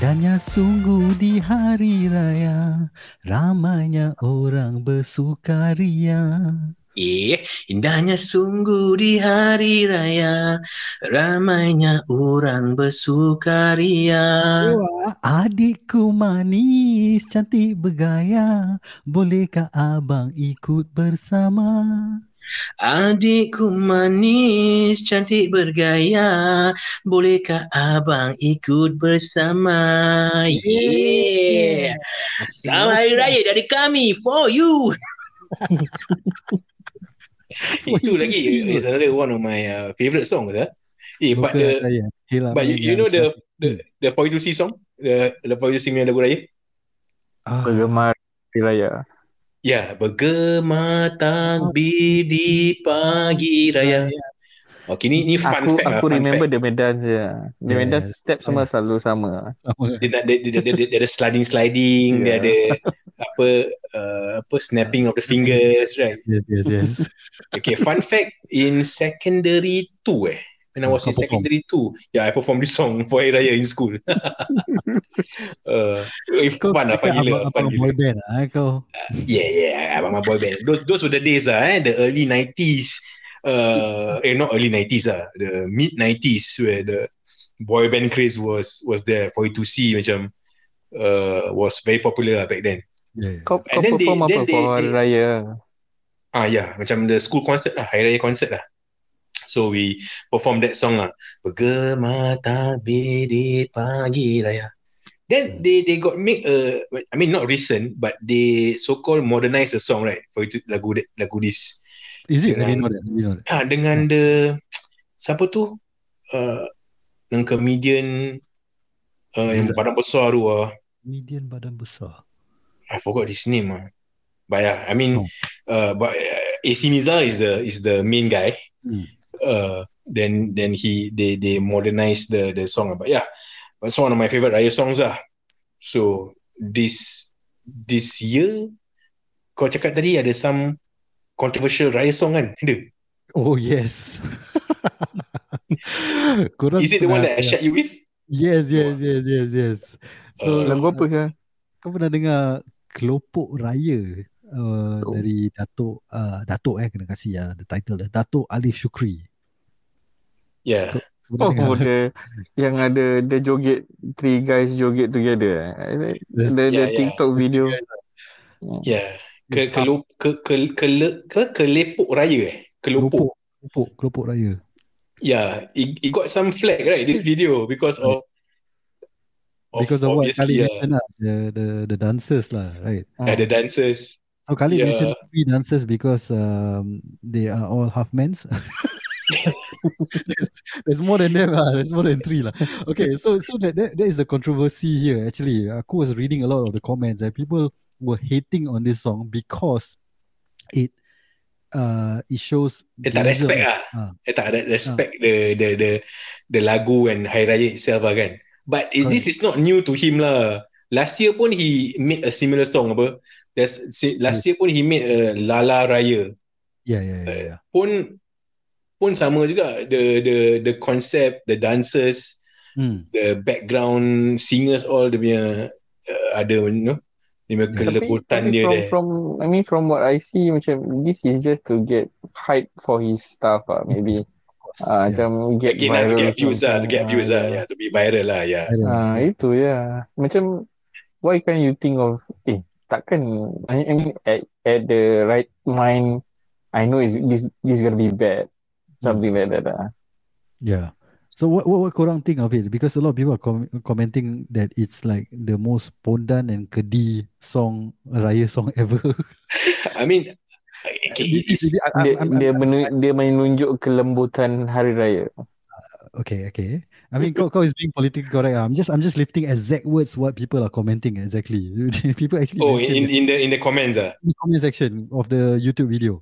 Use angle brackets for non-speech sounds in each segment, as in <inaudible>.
Indahnya sungguh di hari raya Ramainya orang bersukaria Eh, indahnya sungguh di hari raya, ramainya orang bersukaria. Adikku manis, cantik bergaya Bolehkah abang ikut bersama? Adikku manis, cantik bergaya, bolehkah abang ikut bersama? Yeah. Selamat Hari Raya dari kami, for you. <laughs> Itu lagi is another one of my uh, favorite song. Eh, but the, but you, you know the the the for you to see song, the the for you to sing lagu raya. Ah. Bergema Hari Raya. Ya, bergema takbir di pagi raya. Okay, ni, ni fun aku, fact Aku lah, fun remember fact. the Medan je. The Yeah, Medan yeah. step semua selalu sama. Dia, dia, dia, dia, dia, dia ada sliding-sliding, dia Yeah. ada apa uh, apa snapping of the fingers, right? Yes, yes, yes. Okay, fun fact, in secondary 2 eh, when I was in secondary 2, yeah, I performed this song for Hari Raya in school. <laughs> uh, eh, Kau lah, fun kira gila, abang, abang gila. boy band lah eh, kau. Yeah, yeah, Abang Abang Boy Band. Those those were the days lah, eh, the early 90s. Uh, eh, not early 90s ah, the mid 90s where the boy band craze was was there for you to see macam uh, was very popular lah back then. Yeah, yeah. Kau, And kau then they- perform then apa they- for Hari they- Raya? Ah yeah, macam the school concert lah, Hari Raya concert lah. So we perform that song lah. Bergema di pagi raya. Then they they got make a I mean not recent but they so called modernize the song right for itu lagu that- lagu this. Is it? I didn't Dengan- know that. I didn't know that. Ah dengan the siapa tu? Uh, yang comedian uh, yang Zat. badan besar tu ah. Median badan besar. I forgot his name ah. But yeah, I mean Oh. uh, but uh, AC Miza is the is the main guy. Hmm. uh, then then he they they modernize the the song but yeah it's one of my favorite raya songs lah so this this year kau cakap tadi ada some controversial raya song kan ada Oh yes. <laughs> Korang is it the one that I shared you with Yes, yes, yes, yes, yes. So Uh, Lagu apa ke? kau pernah dengar Kelopok Raya uh, Oh. dari Datuk uh, Datuk eh kena kasih ya the title dia Datuk Alif Syukri. yeah Kau Oh, <laughs> the yang ada the joget three guys joget together. eh? The, the Yeah, yeah. TikTok video. yeah ke ke ke ke ke ke kelepok raya eh kelopok Kelopok Kelopok Raya. yeah it, it got some flag right this video because of Because of what obviously, Khalid yeah, mentioned lah, the, the the dancers lah, right? yeah, the dancers So Khalid Yeah. mentioned three dancers because um, they are all half men's. <laughs> there's, there's more than them lah. There's more than three lah. Okay, so so that, that that is the controversy here. Actually, aku was reading a lot of the comments and people were hating on this song because it uh it shows tak respect lah. Ah. Eh, tak ada respect the, the the the lagu and Hari Raya itself lah kan. But it, this is not new to him lah. Last year pun he made a similar song apa. Si- last year pun he made a Lala Raya. Yeah, yeah, yeah, yeah. Pun pun sama juga the the the concept, the dancers, Hmm. the background singers all dia punya uh, ada you know, dia punya Yeah. kelebutan dia from, there. from I mean from what I see macam this is just to get hype for his stuff ah maybe. Ah yeah. macam get Again lah, to viral get views lah, to get views lah, yeah. yeah, to be viral lah, yeah. Ah itu ya. Macam why can't you think of eh takkan I I mean at, at the right mind I know is this this gonna be bad. Something like that. Ah. Yeah. So what, what what korang think of it? Because a lot of people are com- commenting that it's like the most pondan and kedi song raya song <laughs> ever. I mean, okay, It- it's, it- I- Dia, I'm- I'm- dia, menu, dia menunjuk kelembutan hari raya. okay, okay. I mean, kau, kau is being politically correct. ah. I'm just I'm just lifting exact words what people are commenting exactly. <laughs> people actually Oh, in, in the in the comments ah. in the comment section of the YouTube video.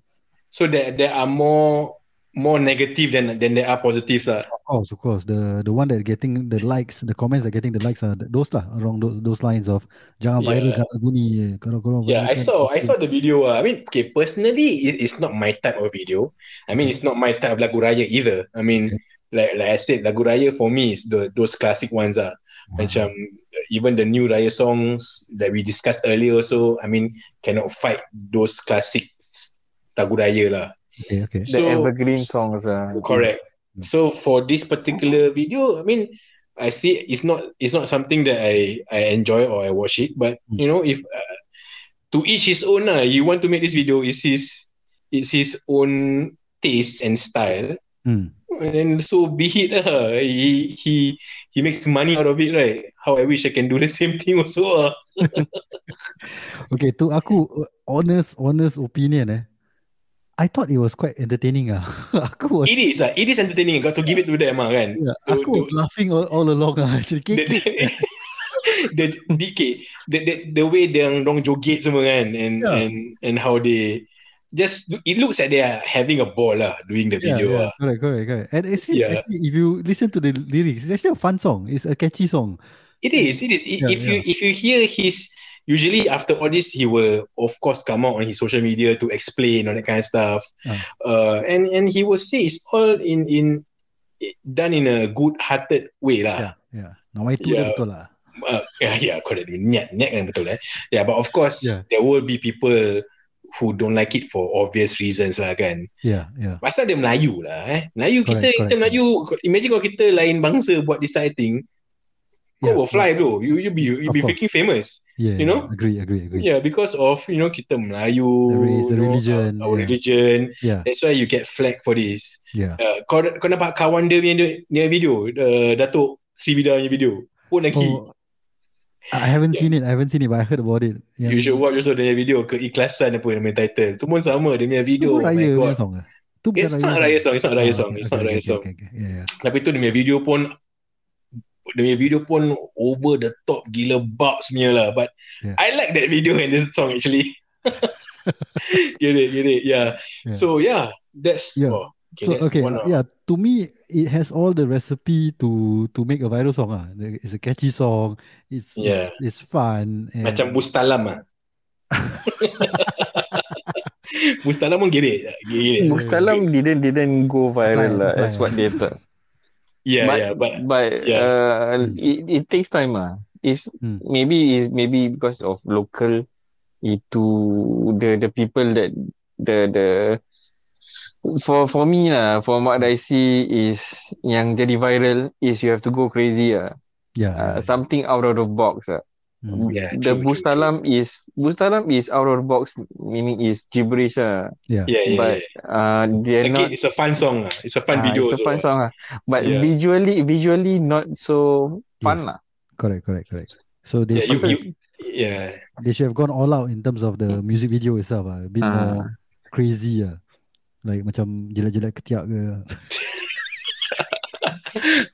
So there there are more more negative than than there are positives ah. Of course, of course. The the one that getting the likes, the comments that getting the likes are those lah along those, those lines of jangan Yeah. viral kat lagu ni. Kalau kalau Yeah, I saw I saw the video. ah. I mean, okay, personally, it, it's not my type of video. I mean, it's not my type of lagu raya either. I mean, like like I said, lagu raya for me is the those classic ones ah. Ah, Macam even the new raya songs that we discussed earlier also. I mean, cannot fight those classic lagu raya lah. Okay, okay. The So- evergreen songs. Uh, Correct. Mm. So for this particular video, I mean, I see it's not it's not something that I I enjoy or I watch it, but Mm. you know, if uh, to each his own, uh, you want to make this video, it's his it's his own taste and style, Hmm. and so be it. Uh, he he he makes money out of it, right? How I wish I can do the <laughs> same thing also. Uh. <laughs> Okay, to aku uh, honest honest opinion eh. I thought it was quite entertaining ah. <laughs> aku was It is uh, it is entertaining. Got to give it to them, uh, kan? yeah, to- aku was laughing all, all along ah. <laughs> Actually, <laughs> the, the, the DK the, the the way dia dong joget semua kan and Yeah. and and how they just it looks like they are having a ball lah doing the Yeah, video yeah, ah. correct, correct, correct. And actually, Yeah. actually, if you listen to the lyrics, it's actually a fun song. It's a catchy song. It is it is I- Yeah, if you if you hear his usually after all this he will of course come out on his social media to explain all that kind of stuff Ah. uh and and he will say it's all in in done in a good hearted way lah Yeah, yeah. Nama itu Yeah. betul lah. uh, yeah, yeah, correct. Niat, niat kan betul eh. Yeah, but of course Yeah. there will be people who don't like it for obvious reasons lah kan. Yeah, yeah. Pasal dia Melayu lah eh. Melayu kita Correct, kita correct. Melayu imagine kalau kita lain bangsa buat this type of thing, Yeah, will fly bro. You you be you be freaking famous. Yeah, you yeah, know? Agree, agree, agree. Yeah, because of you know kita Melayu, The race, the you know, religion, our yeah. religion. Yeah, That's why you get flagged for this. yeah. Uh, kau kau nampak kawan dia punya punya video, uh, Datuk Sri Vida punya video. Pun lagi. Oh, I haven't seen it. I haven't seen it, but I heard about it. Yang, You should watch also dia punya video keikhlasan apa nama title. Tu pun sama dia punya Itu video. pun Oh raya punya song ke? Itu bukan It's not raya song, it's not raya Ah, song, it's not raya song. Yeah, yeah. Tapi tu dia punya video pun dia punya video pun over the top gila bucks punya lah. But Yeah. I like that video and this song actually. <laughs> get it, get it. Yeah. Yeah. So yeah, that's Yeah. oh, okay, so that's okay, one of, yeah. To me, it has all the recipe to to make a viral song. Ah, it's a catchy song. It's Yeah. it's, it's fun. And, macam Bustalam ah. <laughs> Bustalam pun it. Mustalam didn't didn't go viral lah as what they thought. Yeah, but yeah, but but yeah. uh, Hmm. it, it takes time ah. It's Hmm. maybe is maybe because of local itu the the people that the the for for me lah from what I see is yang jadi viral is you have to go crazy ah. yeah, Uh, yeah. something out of the box ah. Mm. Yeah, the true, true, Bustalam is Bustalam is out of the box meaning is gibberish ah. yeah. Yeah, yeah, but yeah. uh they're Again, not it's a fun song. ah. It's a fun Ah, video It's a also. fun song, ah. but Yeah. visually, visually not so fun Yes. lah. Correct, correct, correct. So they Yeah, you, should you, yeah. they should have gone all out in terms of the music video itself. Ah, a bit Ah. more crazy. Ah. Like macam jilat-jilat ketiak ke. <laughs>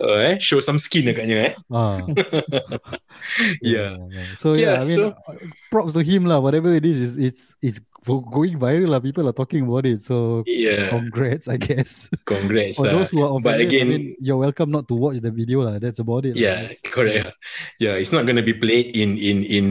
Oh, eh, show some skin agaknya eh. ah. <laughs> Yeah. yeah. So yeah, Yeah, I mean, so- props to him lah. Whatever it is, it's it's it's going viral lah. People are talking about it. So Yeah. congrats, I guess. Congrats. For those who are But offended, again- I mean, you're welcome not to watch the video lah. That's about it. lah. Yeah, correct. Yeah, it's not gonna be played in in in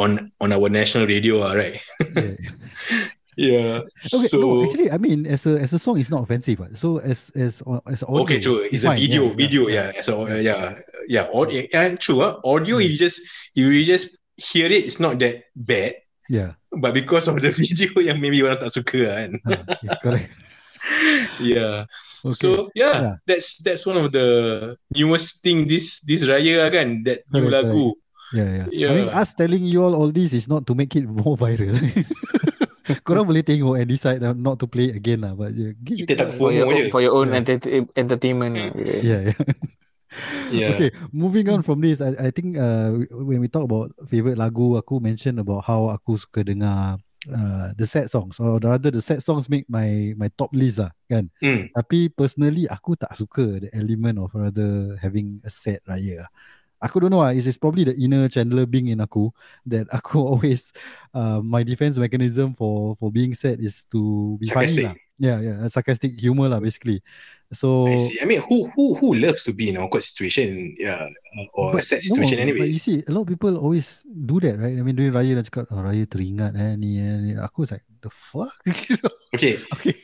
on on our national radio, ah, right? Yeah. <laughs> Yeah. Okay, so no, actually, I mean, as a as a song, it's not offensive. Right? So as as as audio, okay, true. It's, a fine, video, yeah, video, yeah. So uh, yeah, yeah. Audio, yeah, true. ah. Audio, Mm. you just you just hear it. It's not that bad, yeah, but because of the <laughs> video, yang maybe orang tak suka kan. Ah, yeah, correct. <laughs> yeah. Okay. So yeah, Yeah. that's that's one of the newest thing this this raya kan that new lagu. yeah, yeah, I mean, us telling you all all this is not to make it more <laughs> viral. <laughs> Korang boleh tengok and decide not to play it again lah. But yeah, give Kita it tak For your, je. for your own Yeah. enter- entertainment. lah. Yeah, yeah. <laughs> Yeah. Okay, moving on from this, I, I think uh, when we talk about favorite lagu, aku mention about how aku suka dengar uh, the sad songs or rather the sad songs make my my top list lah kan. Hmm. Tapi personally aku tak suka the element of rather having a sad raya. lah. Aku don't know ah, it's, it's probably the inner Chandler Bing in aku that aku <laughs> always uh, my defense mechanism for for being sad is to be Sarcastic. funny lah. Yeah, yeah, sarcastic humor lah basically. So I see. I mean, who who who loves to be in an awkward situation, yeah, or a sad situation no, anyway? But you see, a lot of people always do that, right? I mean, during Raya, dia cakap, oh, Raya teringat eh, ni, eh, ni. Aku was like, the fuck? <laughs> Okay, okay.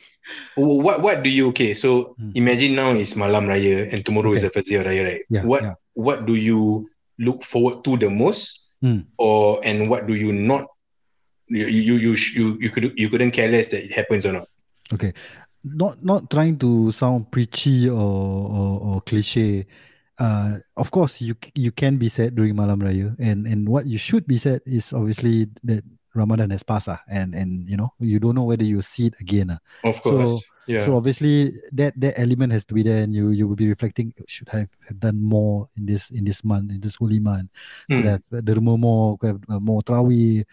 what what do you okay? So Hmm. imagine now is Malam Raya and tomorrow is Okay. the first day of Raya, right? Yeah, what yeah. What do you look forward to the most, Hmm. or and what do you not? You you you you you could you couldn't care less that it happens or not. Okay. Not not trying to sound preachy or or, or cliche. Uh, of course, you you can be sad during Malam Raya, and and what you should be sad is obviously that Ramadan has passed, ah, and and you know you don't know whether you see it again. ah. Of So- course, yeah. So obviously that that element has to be there, and you you will be reflecting should have, have done more in this in this month in this holy month. Could Hmm. have derma more, could have uh, more tarawih.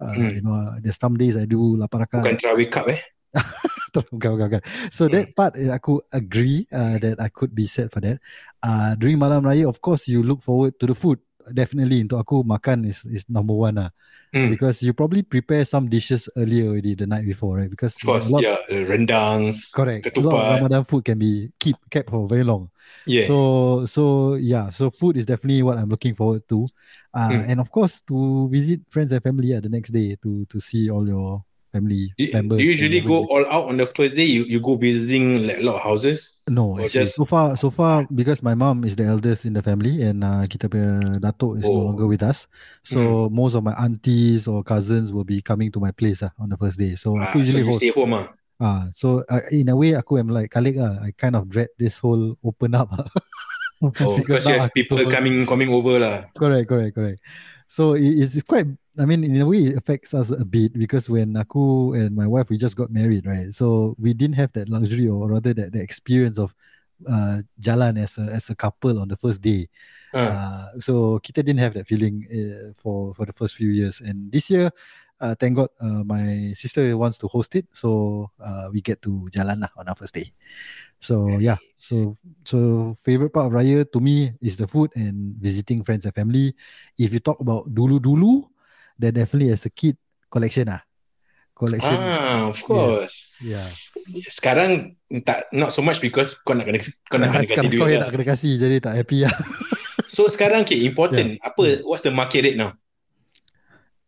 Uh, Hmm. You know, uh, there's some days I do lapan Bukan rakaat. terawih cup eh? <laughs> bukan, bukan, bukan. So that part I could agree uh, that I could be sad for that. Uh, during malam raya, of course, you look forward to the food. Definitely, untuk aku makan is is number one lah. Hmm. Because you probably prepare some dishes earlier already the night before, right? Because Of course, a lot, yeah. the Rendangs, correct. A lot of ketupat. Ramadan food can be keep kept for very long. Yeah. So so yeah, so food is definitely what I'm looking forward to, uh, Hmm. and of course to visit friends and family uh, the next day to to see all your family Do you, members. do you usually go all out on the first day? You you go visiting like a lot of houses? No, actually, just- so far so far because my mom is the eldest in the family and uh, kita punya datuk is no Oh. Hmm. longer with us, so most of my aunties or cousins will be coming to my place uh, on the first day. So Ah, aku so usually you host. stay home ah. Ah, so uh, in a way aku am like kalik ah. I kind of dread this whole open up. ah. <laughs> Oh, because you now have people coming coming over lah. correct, correct, correct. So it, it's it's quite. I mean, in a way, it affects us a bit because when aku and my wife we just got married, right? So we didn't have that luxury, or rather, that the experience of uh, jalan as a as a couple on the first day. Ah. Uh, so kita didn't have that feeling uh, for for the first few years, and this year, uh, thank God, uh, my sister wants to host it, so uh, we get to jalan lah on our first day. So yeah, so so favorite part of Raya to me is the food and visiting friends and family. If you talk about dulu dulu, then definitely as a kid collection ah, collection. Ah, of course. Yeah. Sekarang tak not so much because kau nak kena kau nak <laughs> kena kasi Sekarang duit. kau lah. nak kena kasih jadi tak happy lah. So sekarang okay, important. Apa what's the market rate now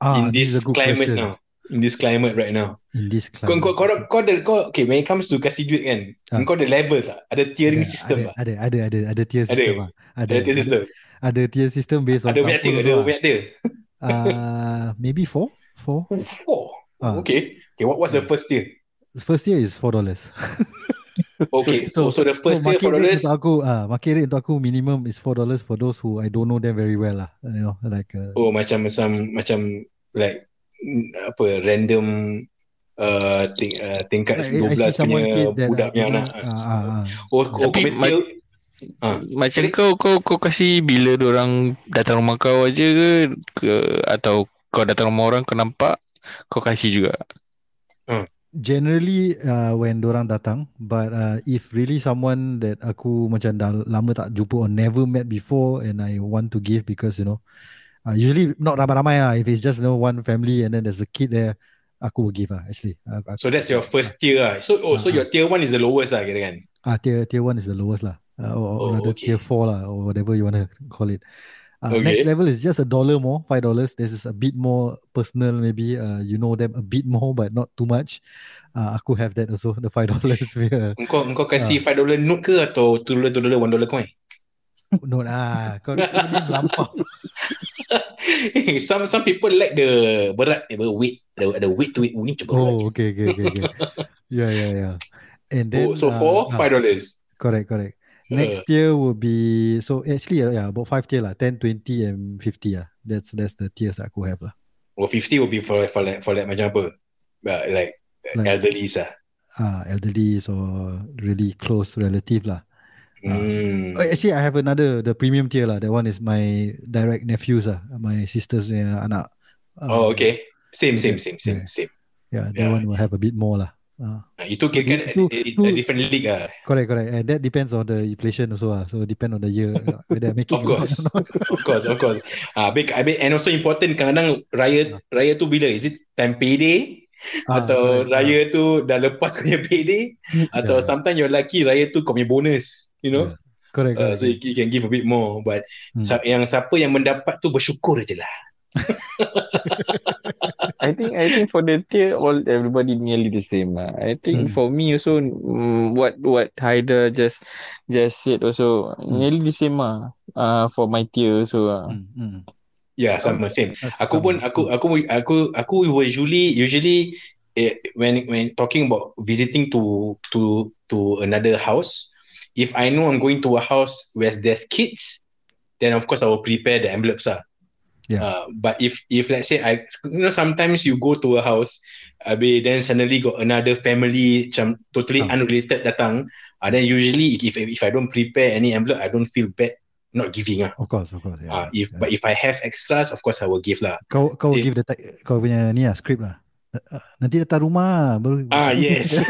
Ah, in this is a good climate question. now? In this climate right now. In this Kau climate. kau kau kau ada kau okay when it comes to kasih duit kan. Ah. Kau ada level tak? Ada tiering ada, system ada, tak? ada, ada, ada, ada tier Ada? system ah. Ada, Ada tier system. Ada tier system based on Ada banyak tier, sampul ada also ah. banyak tier. Uh, maybe four, four. Oh, Ah. okay. Okay, what what's the first tier? First year is four dollars. <laughs> Okay, so so the first tier market for dollars. aku, ah, market rate untuk aku minimum is four dollars for those who I don't know them very well lah. You know, like uh, Oh, macam macam macam like apa random uh, ting, uh tingkat like, I 12 see someone punya budak punya anak. ah, ah, ah. Oh, oh Tapi kau ma- Ah. Macam kau kau kau kasih bila orang datang rumah kau aja ke, ke atau kau datang rumah orang kau nampak kau kasih juga. Generally uh, when orang datang, but uh, if really someone that aku macam dah lama tak jumpa or never met before and I want to give because you know, uh, usually not ramai-ramai lah. If it's just you know one family and then there's a kid there, aku will give lah actually. Uh, So that's your first tier lah. So oh, so Ah, your tier one is the lowest lah kira kan. Ah, tier tier one is the lowest lah, uh, or, or Oh, rather okay. tier four lah, or whatever you want to <laughs> call it. Uh, Okay. Next level is just a dollar more, five dollars. This is a bit more personal, maybe. Uh, you know them a bit more, but not too much. Uh, aku have that also, the five <laughs> dollars. Engkau engkau kasih 5 dollar note ke atau 2 dollar 2 dollar 1 dollar coin? No lah, kau, kau ni melampau. <laughs> some some people like the berat eh, weight the, the weight to it ni cuba. Oh, okay, okay, okay, okay. <laughs> yeah, yeah, yeah. And then, Oh, so uh, for ah, 5 dollars. correct, correct. Uh. Next tier will be so actually yeah about five tier lah 10, 20 and 50 ah. That's that's the tiers that aku have lah. Or 50 will be for for like for like macam apa? Uh, like, Like- elderly lah. Ah, elderly or really close relative lah. Hmm. Oh, actually, I have another the premium tier lah. That one is my direct nephews ah, my sister's uh, anak. Oh, Um, okay. Same, same, same, same, yeah. same. Yeah, that Yeah. one will have a bit more lah. Uh, Ah, Itu kira kan Itu- a, a different league lah. correct, correct. And that depends on the inflation also ah. So depend on the year <laughs> uh, whether it. Of or not. course. of course, of course. Ah, uh, and also important kadang-kadang raya raya tu bila? Is it time payday? Ah, atau correct. raya tu dah lepas kau punya payday? atau Yeah. sometimes you're lucky raya tu kau punya bonus, you know? Yeah. Correct, Uh, correct. so you, you can give a bit more but Hmm. yang siapa yang mendapat tu bersyukur je lah. <laughs> I think I think for the tier all everybody nearly the same lah. I think Hmm. for me also mm, what what Haida just just said also Hmm. nearly the same lah. Uh, for my tier also lah. Mm, mm. Ya, yeah, sama same. Aku pun aku aku aku aku usually usually eh, when when talking about visiting to to to another house, if I know I'm going to a house where there's kids, then of course I will prepare the envelopes ah. Yeah. Uh, but if if let's say I you know sometimes you go to a house, Abe then suddenly got another family macam totally Ah. unrelated datang, uh, then usually if if I don't prepare any envelope, I don't feel bad not giving ah. Of course, of course. Yeah. Uh, if yeah. but if I have extras, of course I will give lah. kau kau Eh. give the kau punya ni lah script lah. Uh, Nanti datang rumah baru. Ah <laughs> yes. <laughs>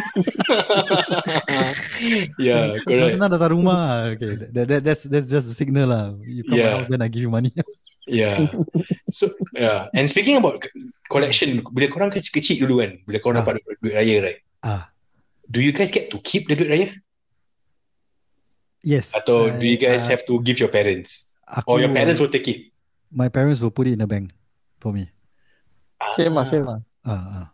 yeah, correct. Senang datang rumah. Okay, that, that that's that's just a signal lah. You come Yeah. house then I give you money. <laughs> Yeah. So yeah. And speaking about collection, bila korang kecil-kecil dulu kan, bila korang Ah. dapat duit, duit raya, right? ah, Do you guys get to keep the duit raya? yes. Atau do you guys ah, have to give your parents? aku, Or your parents will take it? My parents will put it in the bank for me. Same lah, same lah. Ah, ah.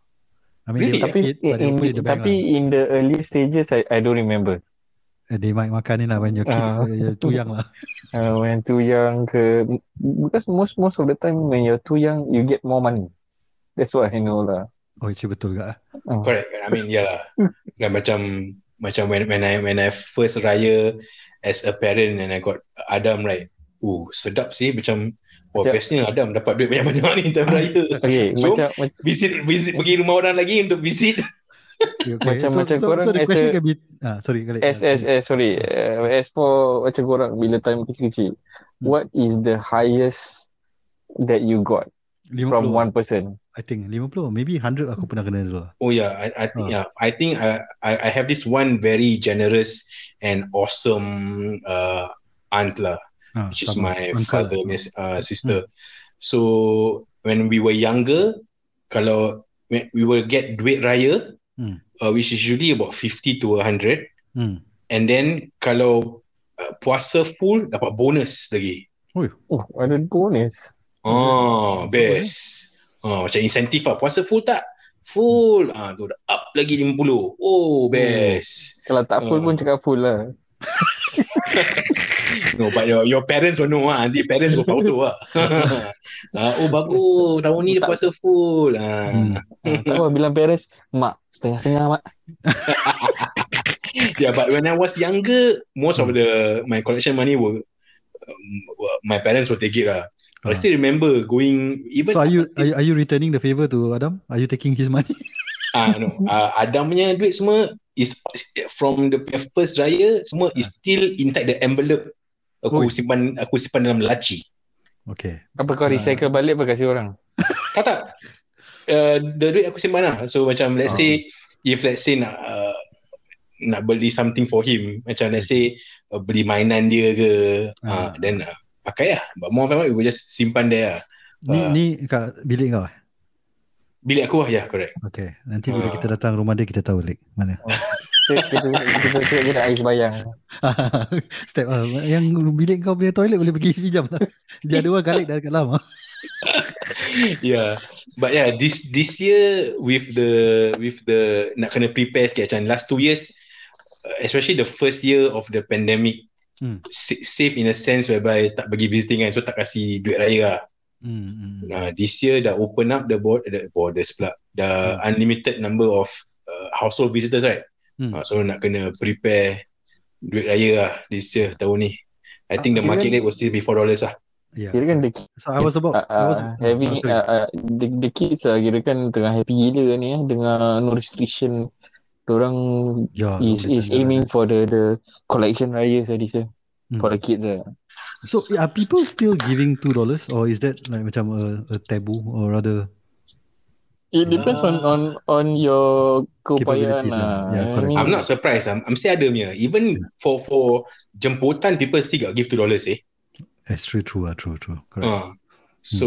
I mean Really? Tapi it, in, in the tapi in the early stages I, I don't remember. lah. They might makan it lah when you're, kid, Ah. uh, you're too young lah. Uh, <laughs> when too young ke because most most of the time when you're too young you get more money. That's what I know lah. Oh, itu betul ke? Uh, Correct. I mean, yeah lah. Like, macam macam when when I when I first raya as a parent and I got Adam right. Oh, sedap sih macam Oh, Sekejap. bestnya Adam dapat duit banyak-banyak ni time raya. Okay, <laughs> So, macam macam visit, visit pergi rumah orang lagi untuk visit. <laughs> Okay, Macam- so, macam so, korang so the as question a- can be ah sorry kali. as as as sorry uh, as for macam korang bila time kecil-kecil Hmm. what is the highest that you got 50, from one person I think 50 maybe 100 aku pernah kena dulu. lah. Oh yeah, I, I think Ah. yeah, I think I, I I have this one very generous and awesome uh, aunt lah, Ah, which is my Uncle. father's uh, sister. So when we were younger, kalau when we will get duit raya, Hmm. uh, which is usually about 50 to 100, Hmm. and then kalau uh, puasa full dapat bonus lagi. oh ada bonus Oh, best. Oh, macam insentif lah. Puasa full tak? Full. Ah, tu dah up lagi 50. Oh, best. kalau tak full Ah. pun cakap full lah <laughs> No, but your, your parents will know lah. Nanti parents will tahu tu lah. <laughs> ah, oh, bagus. Tahun ni dia puasa full. Ah. Hmm. Ah, tak apa bilang parents mak setengah-setengah mak <laughs> Yeah, but when I was younger, most of the my collection money were um, my parents will take it lah. I Ah. still remember going even So are you, are you are you returning the favor to Adam? Are you taking his money? <laughs> Ah no. Uh, Adam punya duit semua is from the first raya semua is still inside the envelope. Aku Oi. simpan aku simpan dalam laci. Okay. apa kau Ah. recycle balik apa kasih orang <laughs> Tak tak. Uh, the duit aku simpan lah. So macam let's Ah. say if let's say nak uh, nak beli something for him, macam let's say uh, beli mainan dia ke, uh, Ah. then uh, pakai lah. But more the time, we will just simpan there lah. Ni Ah. ni kat bilik kau eh? Bilik aku lah, ya, yeah, correct. Okay. Nanti bila Ah. kita datang rumah dia kita tahu lik mana. Kita kita kita kita kita air sebayang <laughs> Step ah, yang bilik kau punya toilet boleh pergi pinjam tak? Dia ada orang galik dah dekat dalam. ah. <laughs> yeah but yeah this this year with the with the nak kena prepare sikit macam last two years uh, especially the first year of the pandemic Hmm. sa- safe in a sense whereby tak bagi visiting kan so tak kasih duit raya lah Hmm. hmm. uh, this year dah open up the, board, the borders pula the unlimited number of uh, household visitors right Hmm. uh, so nak kena prepare duit raya lah this year tahun ni. I think the Ah, market rate will still be $4 lah. Yeah. kira kan the, So I was about uh, I was uh, having uh, uh, the, the kids uh, kira kan tengah happy gila ni eh. Dengan no restriction. Orang yeah, is is aiming for the the collection raya tadi sir Hmm. for the kids uh. So are people still giving two dollars or is that like macam a, a taboo or rather It depends on on on your keupayaan lah. lah. Yeah, I correct. I'm not surprised. I'm, I'm still ada punya. Even for for jemputan, people still got give two dollars. Eh. That's true, true, true, true. Correct. Uh, so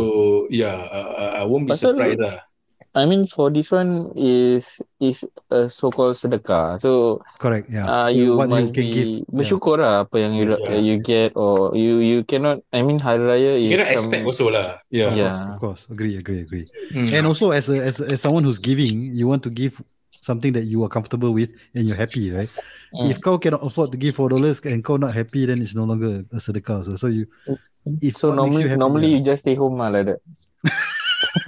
yeah, uh, I won't be Pasal- surprised lah. I mean for this one is is a so-called sedekah. So Correct. Yeah. uh, So you what must can be give- yeah. bersyukur lah apa yang you Yes, uh, you get or you you cannot. I mean hari raya is You cannot some, expect also lah. Yeah. Of Yeah. course, of course. Agree, agree, agree. Mm. And also, as a, as as someone who's giving, you want to give something that you are comfortable with and you're happy, right? Mm. If kau cannot afford to give four dollars and kau not happy, then it's no longer a sedekah. So, so you, if So normally you happy, normally yeah. you just stay home lah like that. <laughs>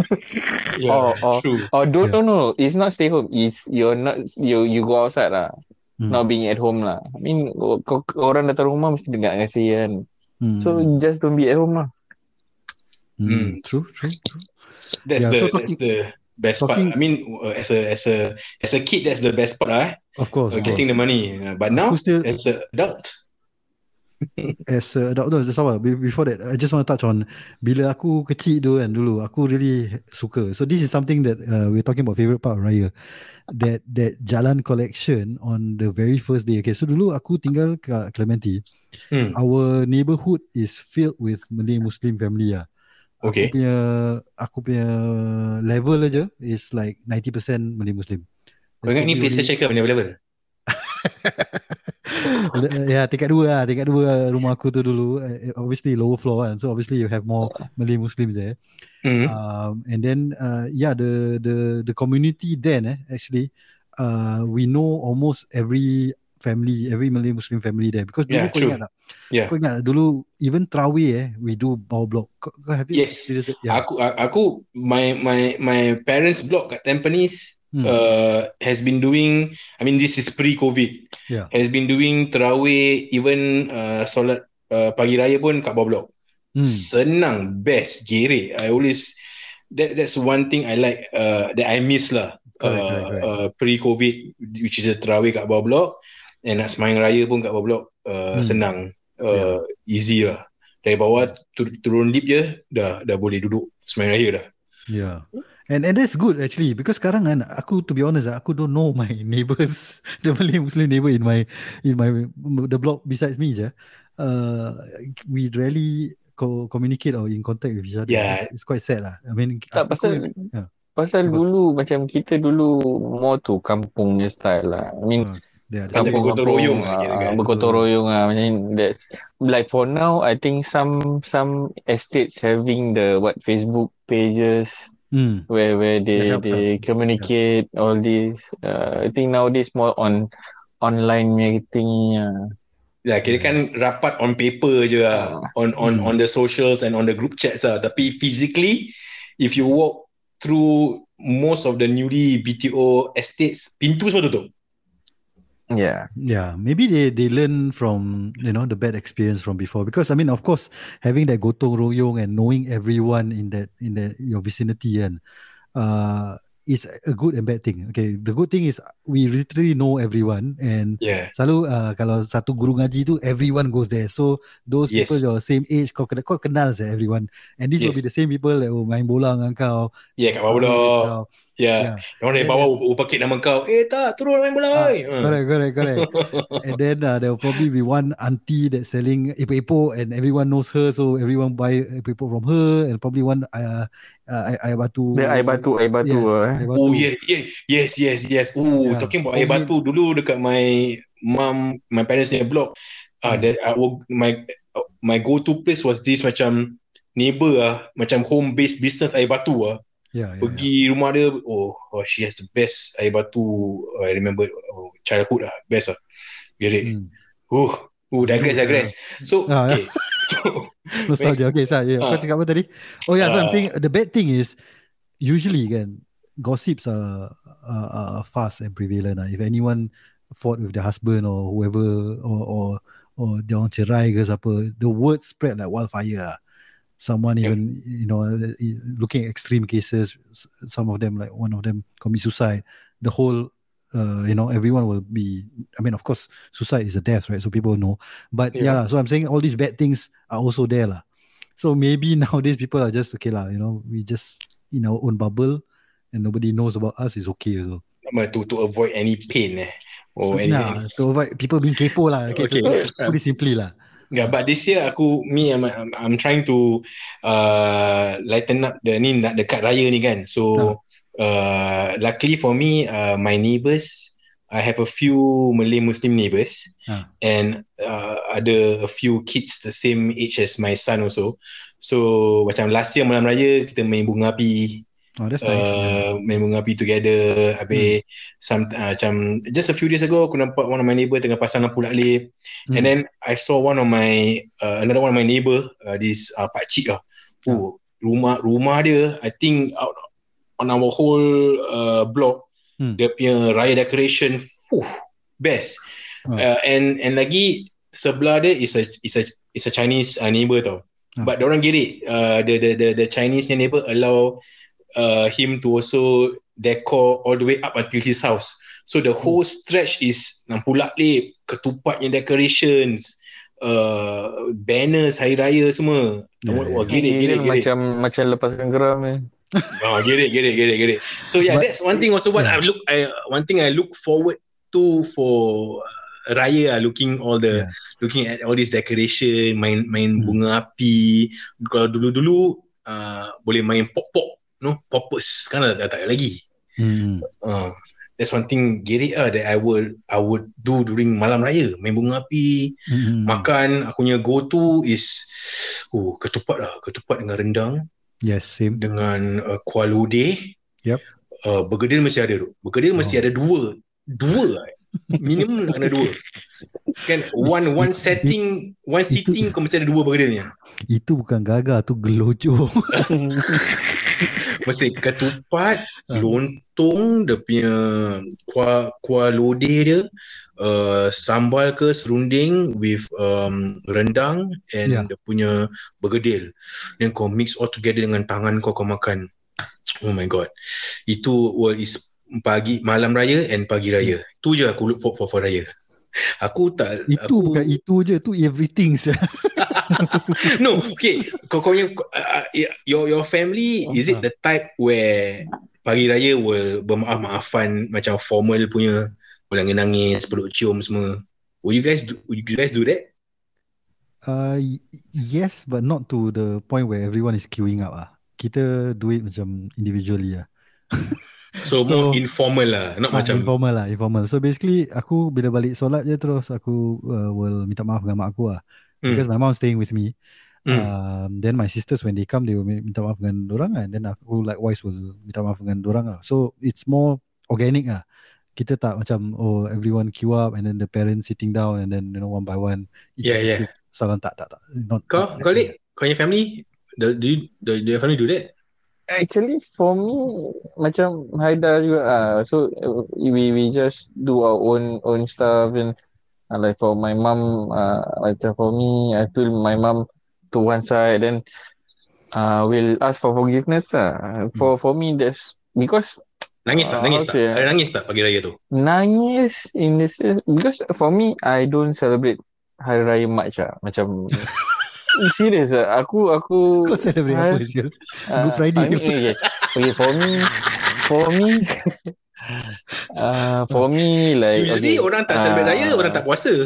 <laughs> yeah. or- or- True. Or don't Yeah. no no it's not stay home. It's you're not you you go outside lah. Hmm. Not being at home lah. I mean kau, orang datang rumah mesti dengar kasi kan. Hmm. So just don't be at home lah. Hmm. Mm. true, true, true. That's Yeah, the so that's talking- the best talking- part. I mean, uh, as a as a as a kid, that's the best part, ah. Of course, Uh, of getting course. the money. Uh, But now, still as an adult, as a adult no, just Before that, I just want to touch on bila aku kecil tu kan dulu, aku really suka. So this is something that uh, we're talking about favorite part of Raya. That that jalan collection on the very first day. Okay, so dulu aku tinggal kat Clementi. hmm. Our neighborhood is filled with Malay Muslim family lah. Okay. Aku punya aku punya level aja is like 90% Malay Muslim. kau ingat ni PlayStation ke level level? <laughs> Le- ya tingkat dua lah tingkat dua rumah aku tu dulu eh, obviously lower floor kan so obviously you have more Malay Muslims there Hmm. um, and then uh, yeah the the the community then eh, actually uh, we know almost every family every Malay Muslim family there because dulu Yeah, kau true. ingat tak Yeah. kau ingat tak dulu even Tarawih eh we do bawah block kau, kau have Yes. yeah. Aku aku my my my parents block kat Tampines Hmm. uh, has been doing I mean this is pre-COVID. Yeah. Has been doing tarawih even uh, solat uh, pagi raya pun kat bawah blok. Hmm. Senang, best, gerik. I always that that's one thing I like uh, that I miss lah. Correct, uh, correct, correct. Uh, pre-COVID which is a tarawih kat bawah blok and nak semayang raya pun kat bawah blok uh, Hmm. senang. Uh, easy lah. Dari bawah tur- turun lift je dah dah boleh duduk semayang raya dah. Yeah. And and that's good actually because sekarang kan aku to be honest ah, aku don't know my <laughs> neighbors <laughs> the Malay Muslim neighbor in my in my the block besides me je. Uh, we rarely co- communicate or in contact with each other. Yeah. It's, it's quite sad lah. I mean Tak aku- pasal yeah. pasal Apa? dulu macam kita dulu more to kampung punya style lah. I mean yeah, Ada kampung bergotong royong lah kira kan. bergotong royong lah macam that's like for now I think some some estates having the what Facebook pages mm, where where they they communicate all this uh, I think nowadays more on online meeting uh, Ya, kira kan rapat on paper je lah. On on Hmm. on the socials and on the group chats lah. Tapi physically, if you walk through most of the newly BTO estates, pintu semua tutup. Yeah. Yeah, maybe they they learn from you know the bad experience from before. Because I mean of course having that gotong royong and knowing everyone in that in the your vicinity and uh it's a good and bad thing. Okay, the good thing is we literally know everyone and Yeah. selalu uh, kalau satu guru ngaji tu everyone goes there. So those Yes. people your same age kau kenal kau kenal saya everyone. And these will be Yes. the same people that will main bola dengan kau. Ya, kat. Ya. Yeah. Orang dari bawah there's- upakit nama kau. Eh tak, turun main bola. Ah, oi. Hmm. Correct, correct, correct. <laughs> and then uh, there will probably be one auntie that's selling epok-epok and everyone knows her so everyone buy epok-epok from her and probably one uh, uh, air, air batu. the air batu air batu Yes, uh, eh. air batu. Oh yeah, yeah, yes, yes, yes. Oh, Yeah. talking about For air me- batu dulu dekat my mum, my parents punya block. Ah, Hmm. that I will, my my go to place was this macam neighbor ah, macam home based business air batu ah. Yeah, yeah, Pergi rumah dia, oh, oh, she has the best air batu. I remember oh, childhood lah, best lah. Get yeah. it? Hmm. Oh, oh, digress, digress. So, Ah, okay. <laughs> <laughs> Nostalgia. Okay, so yeah, Ah. kau cakap apa tadi? Oh yeah, so I'm Ah. saying the bad thing is usually kan gossips are, are, are fast and prevalent. lah. If anyone fought with their husband or whoever or or or dia orang cerai ke siapa, the word spread like wildfire. lah. Someone Yeah. even you know looking at extreme cases, some of them like one of them commit suicide. The whole uh, you know everyone will be. I mean, of course, suicide is a death, right? So people know. But yeah, Yeah. so I'm saying all these bad things are also there lah. So maybe <laughs> nowadays people are just okay lah, you know, we just in our own bubble and nobody knows about us is okay. But to to avoid any pain eh. Or any, Nah, to avoid people being kepo lah. Okay, Okay. to put it simply lah. Yeah, but this year aku me I'm, I'm, I'm trying to uh, lighten up the ni nak dekat raya ni kan. So uh, luckily for me uh, my neighbours I have a few Malay Muslim neighbours Ah. and uh, ada a few kids the same age as my son also. So macam last year malam raya kita main bunga api Oh, that's nice. uh, main bunga api together habis some uh, macam just a few days ago aku nampak one of my neighbour tengah pasang lampu laklip Hmm. and then I saw one of my uh, another one of my neighbour uh, this uh, pak cik lah oh rumah rumah dia I think out on our whole uh, block Hmm. dia punya raya decoration fuh, best Ah. uh, and and lagi sebelah dia is a is a is a Chinese uh, neighbour tau Ah. but orang get it uh, the, the the the Chinese neighbour allow uh, him to also decor all the way up until his house. So the whole stretch is lampu laklip, ketupatnya decorations, uh, banners hari raya semua. Yeah, Wah, yeah. it, get it. macam macam lepaskan geram eh. Oh, get it, get it, get it, get it. So yeah, But- that's one thing also what yeah. I look I one thing I look forward to for uh, raya uh, looking all the Yeah. looking at all this decoration, main main Hmm. bunga api. Kalau dulu-dulu uh, boleh main pop-pop, no poppers kan dah, dah tak ada lagi. Hmm. Uh, that's one thing get it uh, that I would I would do during malam raya, main bunga api, Hmm. makan aku punya go to is oh ketupat lah, ketupat dengan rendang Yes, same. dengan uh, kuah lodeh. Yep. Uh, bergedil mesti ada tu. Bergedil mesti Oh. ada dua. Dua. lah. Minimum kena dua. Kan one one setting, one sitting kau mesti ada dua bergedilnya. Itu bukan gagal, tu gelojo. <laughs> <laughs> Mesti ketupat, Ah. lontong, dia punya kuah kuah lodeh dia, uh, sambal ke serunding with um, rendang and Yeah. dia punya bergedil. Then kau mix all together dengan tangan kau kau makan. Oh my god. Itu well is pagi malam raya and pagi raya. Tu je aku look for for, for raya. Aku tak itu aku, bukan itu je, tu everything. sia. <laughs> No, okay. Kau kau yang uh, your your family is it the type where pagi raya will bermaaf-maafan macam formal punya boleh nangis, peluk cium semua. Will you guys do, will you guys do that? Uh, yes, but not to the point where everyone is queuing up ah. Kita do it macam individually ah. <laughs> So, So- more informal lah, not Ah, macam informal lah, informal. So basically aku bila balik solat je terus aku uh, will minta maaf dengan mak aku lah. Hmm. Because my mom staying with me. Hmm. Um, then my sisters when they come they will mi- minta maaf dengan dorang lah. And then aku likewise will minta maaf dengan dorang lah. So it's more organic lah. Kita tak macam oh everyone queue up and then the parents sitting down and then you know one by one. Yeah, yeah. Salam tak tak tak. Not, kau not kau that Lik, kau family do, do, you, do, do your family do that? Actually for me macam Haida juga lah. So uh, we we just do our own own stuff and uh, like for my mom uh, macam for me I feel my mom to one side then uh, will ask for forgiveness lah. For for me that's because Nangis tak? Ah, Nangis okay. tak? Ada nangis tak pagi raya tu? nangis in sense because for me I don't celebrate Hari Raya much lah. Macam <laughs> serious lah. Aku aku Kau celebrate apa sial? Uh, Good Friday I mean, ke? okay. okay, for me, for me, uh, <laughs> for me like Usually okay, orang tak celebrate ah, raya, orang tak puasa. <laughs>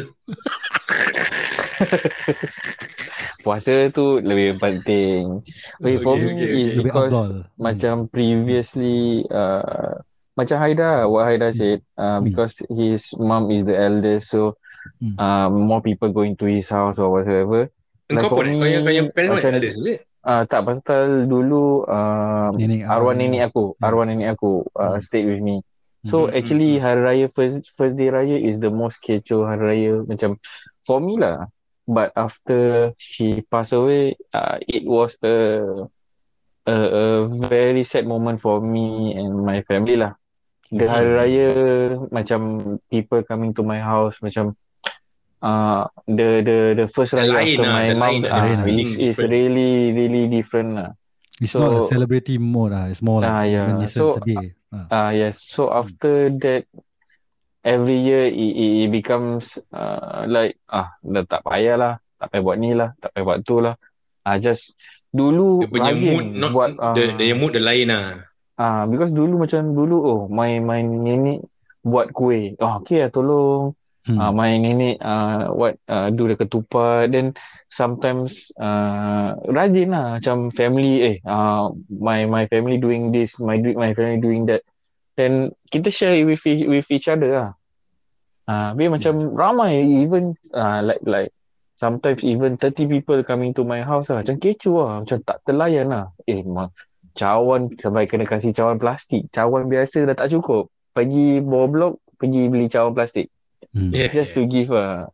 puasa tu lebih penting. Okay, for Okay, me okay, is okay. Lebih because afdal. Hmm. macam previously, uh, macam Haida, what Haida said, uh, Hmm. because his mom is the eldest, so Hmm. uh, more people going to his house or whatsoever. Like Kau for pun Kau yang, kau yang parent macam- ada? is it? Uh, tak pasal dulu uh, Nenek arwah nenek aku, Hmm. arwah nenek aku uh, Hmm. stayed with me. So Hmm, actually hmm, hari raya first first day raya is the most kecoh hari raya macam for me lah. But after she passed away, uh, it was a, a a very sad moment for me and my family lah. The hari Hmm. raya macam people coming to my house macam uh, the the the first raya lain after lah, my mom lah, uh, the feeling is, is different. really really different lah. It's So- not a celebrity mode lah. It's more like Ah, yeah. So, sedih. Ah. Ah yes. So after that, every year it, it, it becomes uh, like ah dah tak payah lah, tak payah buat ni lah, tak payah buat tu lah. Ah just dulu Dia punya rajin mood not buat ah, the, the mood the lain lah. ah because dulu macam dulu oh my my nenek buat kuih. Oh okay lah tolong. Hmm. Uh, my nenek uh, what uh, do the ketupat. Then sometimes uh, rajin lah. Macam family eh uh, my my family doing this my my family doing that. Then kita share it with each- with each other lah. Uh, tapi macam ramai even uh, like like sometimes even 30 people coming to my house lah. Macam kecoh lah. Macam tak terlayan lah. Eh ma- cawan sampai kena kasih cawan plastik. Cawan biasa dah tak cukup. Pergi bawah blok pergi beli cawan plastik Hmm. Yeah, just yeah. to give uh,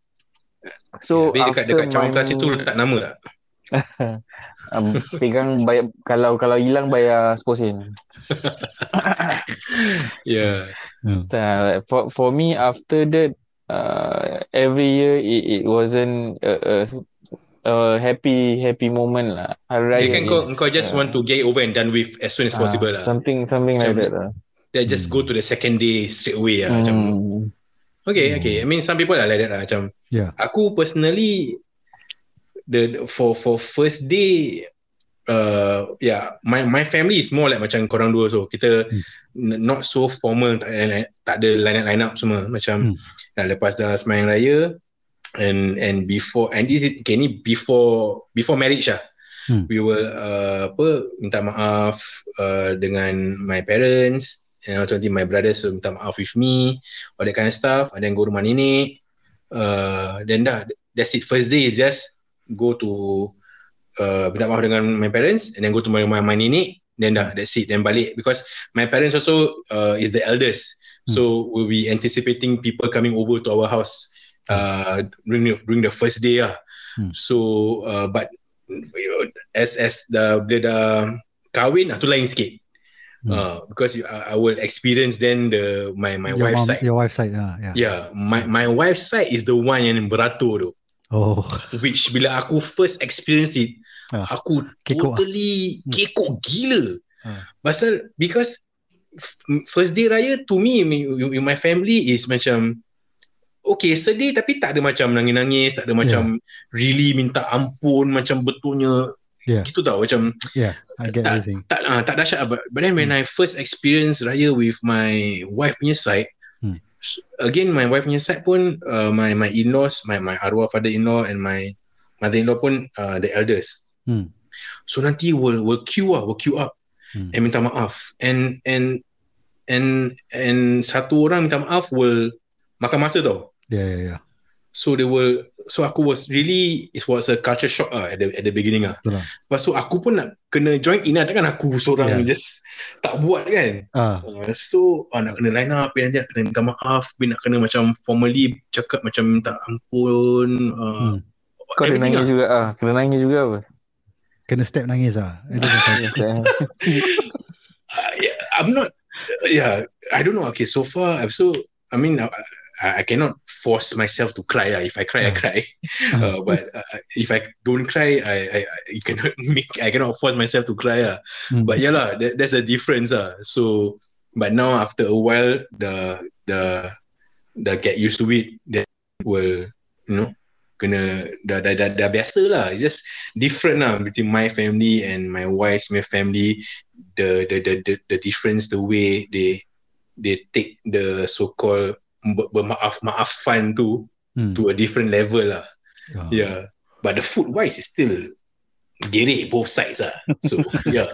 so Habis dekat, dekat cawan kelas itu letak nama tak? <laughs> um, pegang bayar kalau kalau hilang bayar 10 sen <laughs> Yeah. Tak, for for me after that uh, every year it, it wasn't a, a, a happy happy moment lah hari raya Yeah, kan kau, is, kau just uh, want to get over and done with as soon as ah, possible lah. something something like Macam- that lah Then just go to the second day straight away lah. Macam, Hmm. okay, okay. I mean, some people are like that lah. Macam, Yeah. aku personally, the for for first day, uh, yeah, my my family is more like macam korang dua so kita Hmm. n- not so formal, tak ada tak ada line up line up semua macam Hmm. dah lepas dah sembahyang raya and and before and this is okay, ni before before marriage lah. Hmm. We will uh, apa minta maaf uh, dengan my parents and also nanti my brothers will minta maaf with me all that kind of stuff. And then go rumah nenek. Uh, then dah that's it. First day is just go to uh, minta maaf dengan my parents and then go to my, my, my nenek. Then dah that's it. Then balik. Because my parents also uh, is the eldest. So we'll be anticipating people coming over to our house uh, during, the, during the first day lah. Hmm. so uh, but as as the bila dah kahwin ah tu lain sikit Hmm. uh, because you, I, I will experience then the my my your wife's mom, side your wife's side, ah, yeah. Yeah, my my wife's side is the one yang beratur tu. Oh, Which bila aku first experience it, Ah, aku kekok ah. totally Hmm. kekok gila. Ah. Pasal because first day raya to me in my family is macam okay sedih tapi tak ada macam nangis-nangis, tak ada macam really minta ampun macam betulnya Yeah. gitu tau macam yeah, I get Tak- everything. tak uh, tak dahsyat but, but then when I first experience raya with my wife punya side Hmm. s- again my wife punya side pun uh, my my in-laws my my arwah father-in-law and my mother-in-law pun uh, the elders Hmm. so nanti will will queue lah will queue up Hmm. and minta maaf and and and and satu orang minta maaf will makan masa tau Yeah, yeah, yeah. So they will so aku was really it was a culture shock ah at the at the beginning ah Betul lah. Lepas tu aku pun nak kena join in lah. Takkan aku seorang Yeah. just tak buat kan. Ah, Uh, so uh, nak kena line up, nak kena minta maaf, habis nak kena macam formally cakap macam minta ampun. Uh, Hmm. kau kena nangis lah. juga ah kena nangis juga apa kena step nangis ah. <laughs> Eh. Uh, <laughs> yeah, I'm not, yeah, I don't know. Okay, so far, I'm so, I mean, I, I cannot force myself to cry. lah. If I cry, I cry. <laughs> Uh, but uh, if I don't cry, I, I, I cannot <laughs> make, I cannot force myself to cry. lah. Hmm. But yeah, lah, that, that's a difference. Ah, So, but now after a while, the the the get used to it, that will you know kena dah dah dah, dah biasa lah. It's just different lah between my family and my wife's my family. The the the the, the difference, the way they they take the so called bermaaf maafan tu Hmm. to a different level lah. Yeah. Yeah. But the food wise is still gerik both sides lah. So <laughs> yeah.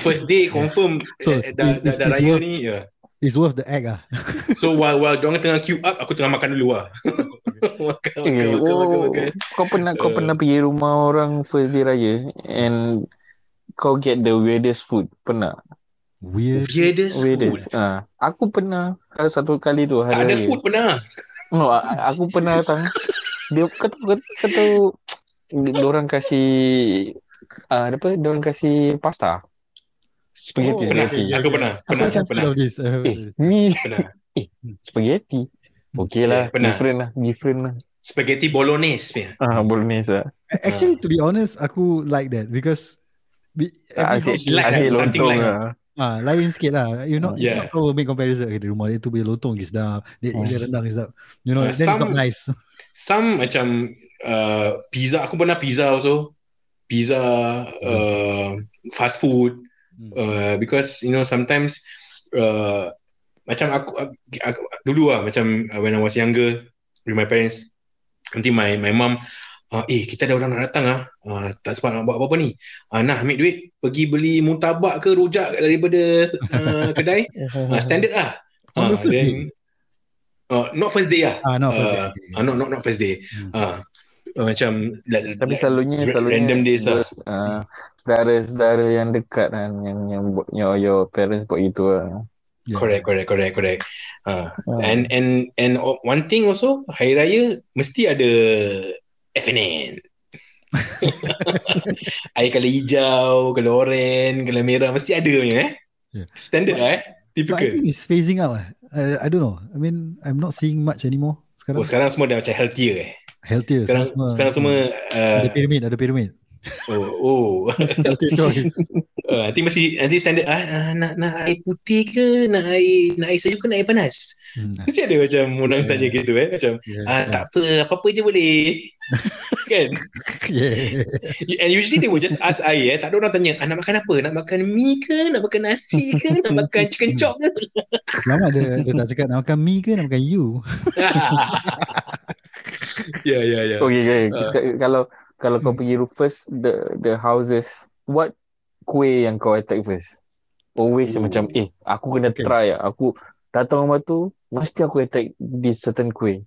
First day confirm So, eh, dah, it's- dah, dah it's raya worth- ni yeah. It's worth the egg ah. <laughs> So while while diorang tengah queue up aku tengah makan dulu lah. <laughs> makan, makan, Eh, makan, makan, oh, makan. kau pernah kau Uh. pernah pergi rumah orang first day raya and kau get the weirdest food pernah Weird. Weirdest food. weirdest ah aku pernah uh, satu kali tu Tak hari ada raya. food pernah. no aku pernah datang dia kata kata, kata orang kasih ah apa orang kasih pasta spaghetti Oh, Pernah. spaghetti okay, Aku pernah. Aku Pernah. Pernah. this. Have eh ni Pernah. spaghetti okay lah Yeah, pernah. different lah different lah Spaghetti bolognese punya. ah bolognese lah Actually, to be honest, aku like that because every asyik house- like asyik something lontong like- lah Ah, lain sikit lah. You know, Yeah. you know make comparison. Okay, rumah dia tu punya lontong is sedap. Dia, Hmm. dia rendang is sedap. You know, Uh, then it's some- not nice. <laughs> Some macam uh, pizza. Aku pernah pizza also. Pizza, uh, fast food. Hmm. uh, because you know sometimes uh, macam aku, aku, aku dulu lah macam uh, when I was younger with my parents nanti my my mum uh, eh kita ada orang nak datang ah uh, tak sempat nak buat apa-apa ni uh, nah ambil duit pergi beli mutabak ke rujak daripada uh, <laughs> kedai uh, standard lah On the Ah, first then- uh, not first day lah Ah, not first day. Uh, uh, not not not first day Hmm. uh, uh, macam like, Tapi like selalunya selalunya random days lah uh, saudara-saudara yang dekat kan yang yang buat your, your parents buat gitu lah. Yeah. correct correct correct correct uh, Hmm. And and and one thing also hari raya mesti ada FNN. <laughs> Air colour hijau, colour orange, colour merah mesti ada punya eh. Yeah. Standard lah eh. But I Typical. think it's phasing out. lah. I, I don't know. I mean, I'm not seeing much anymore. Sekarang Oh sekarang semua dah macam healthier eh. healthier. Sekarang sekarang semua uh, ada pyramid, ada pyramid. oh oh <laughs> Healthier choice. uh, nanti mesti nanti standard ah ah, nak nak air putih ke nak air nak air sejuk ke nak air panas. Hmm. Mesti ada macam orang Yeah. tanya gitu eh macam Yeah, ah tak apa apa-apa je boleh. <laughs> kan? yeah. And usually they will just ask I eh. Tak ada orang tanya, ah, nak makan apa? Nak makan mi ke? Nak makan nasi ke? Nak <laughs> makan chicken chop ke? Lama dia, dia tak cakap nak makan mi ke nak makan you. <laughs> ya, ya, ya. Okay, okay. Uh. Kalau kalau kau pergi first the the houses, what kuih yang kau attack first? Always Oh. macam eh aku kena Okay. try ah. Aku datang rumah tu mesti aku attack this certain kuih.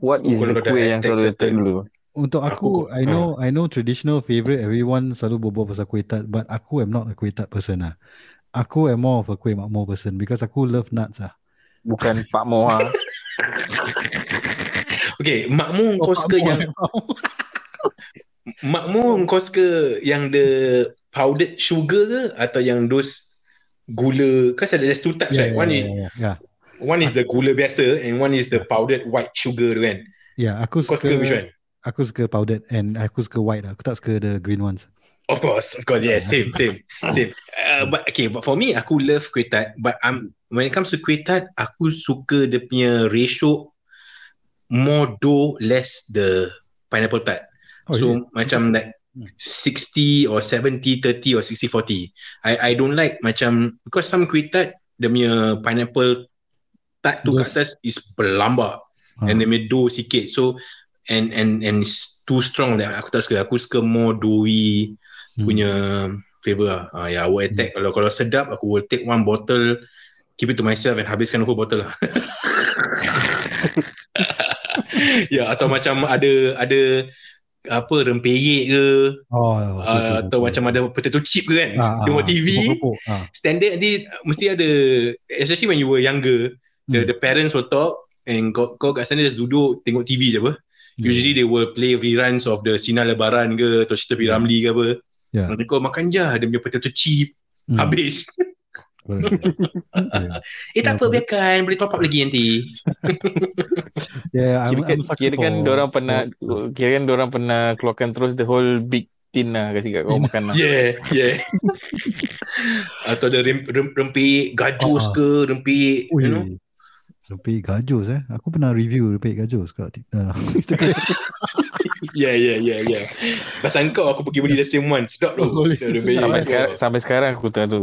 What Oh, is kalau the kuih yang selalu attack certain- dulu? Untuk aku, Aku- I know I know traditional favorite everyone selalu berbual pasal kuih tart but aku am not a kuih tart person lah. Aku am more of a kuih makmur person because aku love nuts lah. Bukan <laughs> Pak Moha. Okay, makmu kau suka yang makmu kau suka yang the powdered sugar ke atau yang those gula kan ada there's two types yeah, right one yeah, yeah, yeah. One is the gula biasa and one is the powdered white sugar tu kan yeah, aku kau suka suka which one aku suka powdered and aku suka white lah. Aku tak suka the green ones. Of course, of course, yeah, same, same, same. Uh, but okay, but for me, aku love kuih tart. But I'm when it comes to kuih tart, aku suka dia punya ratio more dough, less the pineapple tart. Oh, so it? macam like Hmm. 60 or 70, 30 or 60, 40. I I don't like macam because some kuih tart, dia punya pineapple tart tu kat atas is berlambak Ah. and dia punya dough sikit. So and and and it's too strong that aku tak suka. Aku suka more doughy Hmm. punya flavor lah. Ah, ya, I will attack. Kalau kalau sedap, aku will take one bottle, keep it to myself and habiskan whole bottle <laughs> lah. ya, atau macam ada ada apa rempeyek ke Oh, uh, atau macam ada potato chip ke kan ah, tengok TV Keropok-keropok. Ah. standard nanti mesti ada especially when you were younger the Hmm. the parents will talk and kau, kau kat sana just duduk tengok TV je apa Yeah. usually they will play reruns of the Sinar Lebaran ke atau cerita P. Ramlee ke apa Yeah. nanti kau makan je dia punya potato chip Hmm. habis yeah. <laughs> eh tak apa Yeah, biarkan boleh top up lagi nanti <laughs> yeah, I'm, Kira kan, I'm sucker kira kan for- orang pernah for- kira kan orang pernah keluarkan terus the whole big tin lah kasi kat kau makan lah. yeah yeah <laughs> atau ada rem, rem, rempeyek gajus ah. ke rempeyek Ui, you know Rempeyek gajus eh. Aku pernah review rempeyek gajus kat uh, <laughs> Instagram. yeah yeah yeah yeah pasal kau aku pergi beli the same one sedap tu rempeyek Sampai sekarang sampai sekarang aku tengah tu.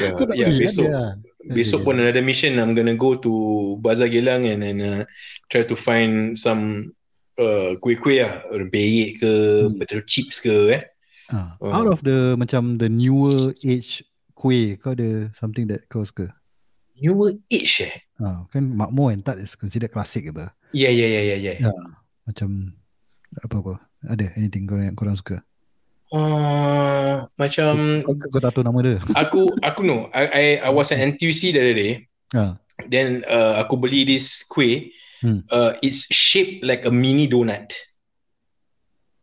yeah, Kau tak yeah, <laughs> beli besok kan dia? Besok Okay. pun another mission I'm gonna go to Bazaar Gelang and then uh, try to find some uh, kuih-kuih lah rempeyek ke Hmm. potato chips ke eh Ah, Oh. Out of the macam the newer age kuih, kau ada something that kau suka? Newer age eh Ah, kan makmur and tart is considered classic apa? yeah yeah yeah yeah yeah Yeah. Macam apa-apa. Ada anything kau yang korang suka? uh, macam Kau, kau tak tahu nama dia? <laughs> aku aku know I I, I was at NTUC the other day Ah. then uh, aku beli this kuih Hmm. uh, it's shaped like a mini donut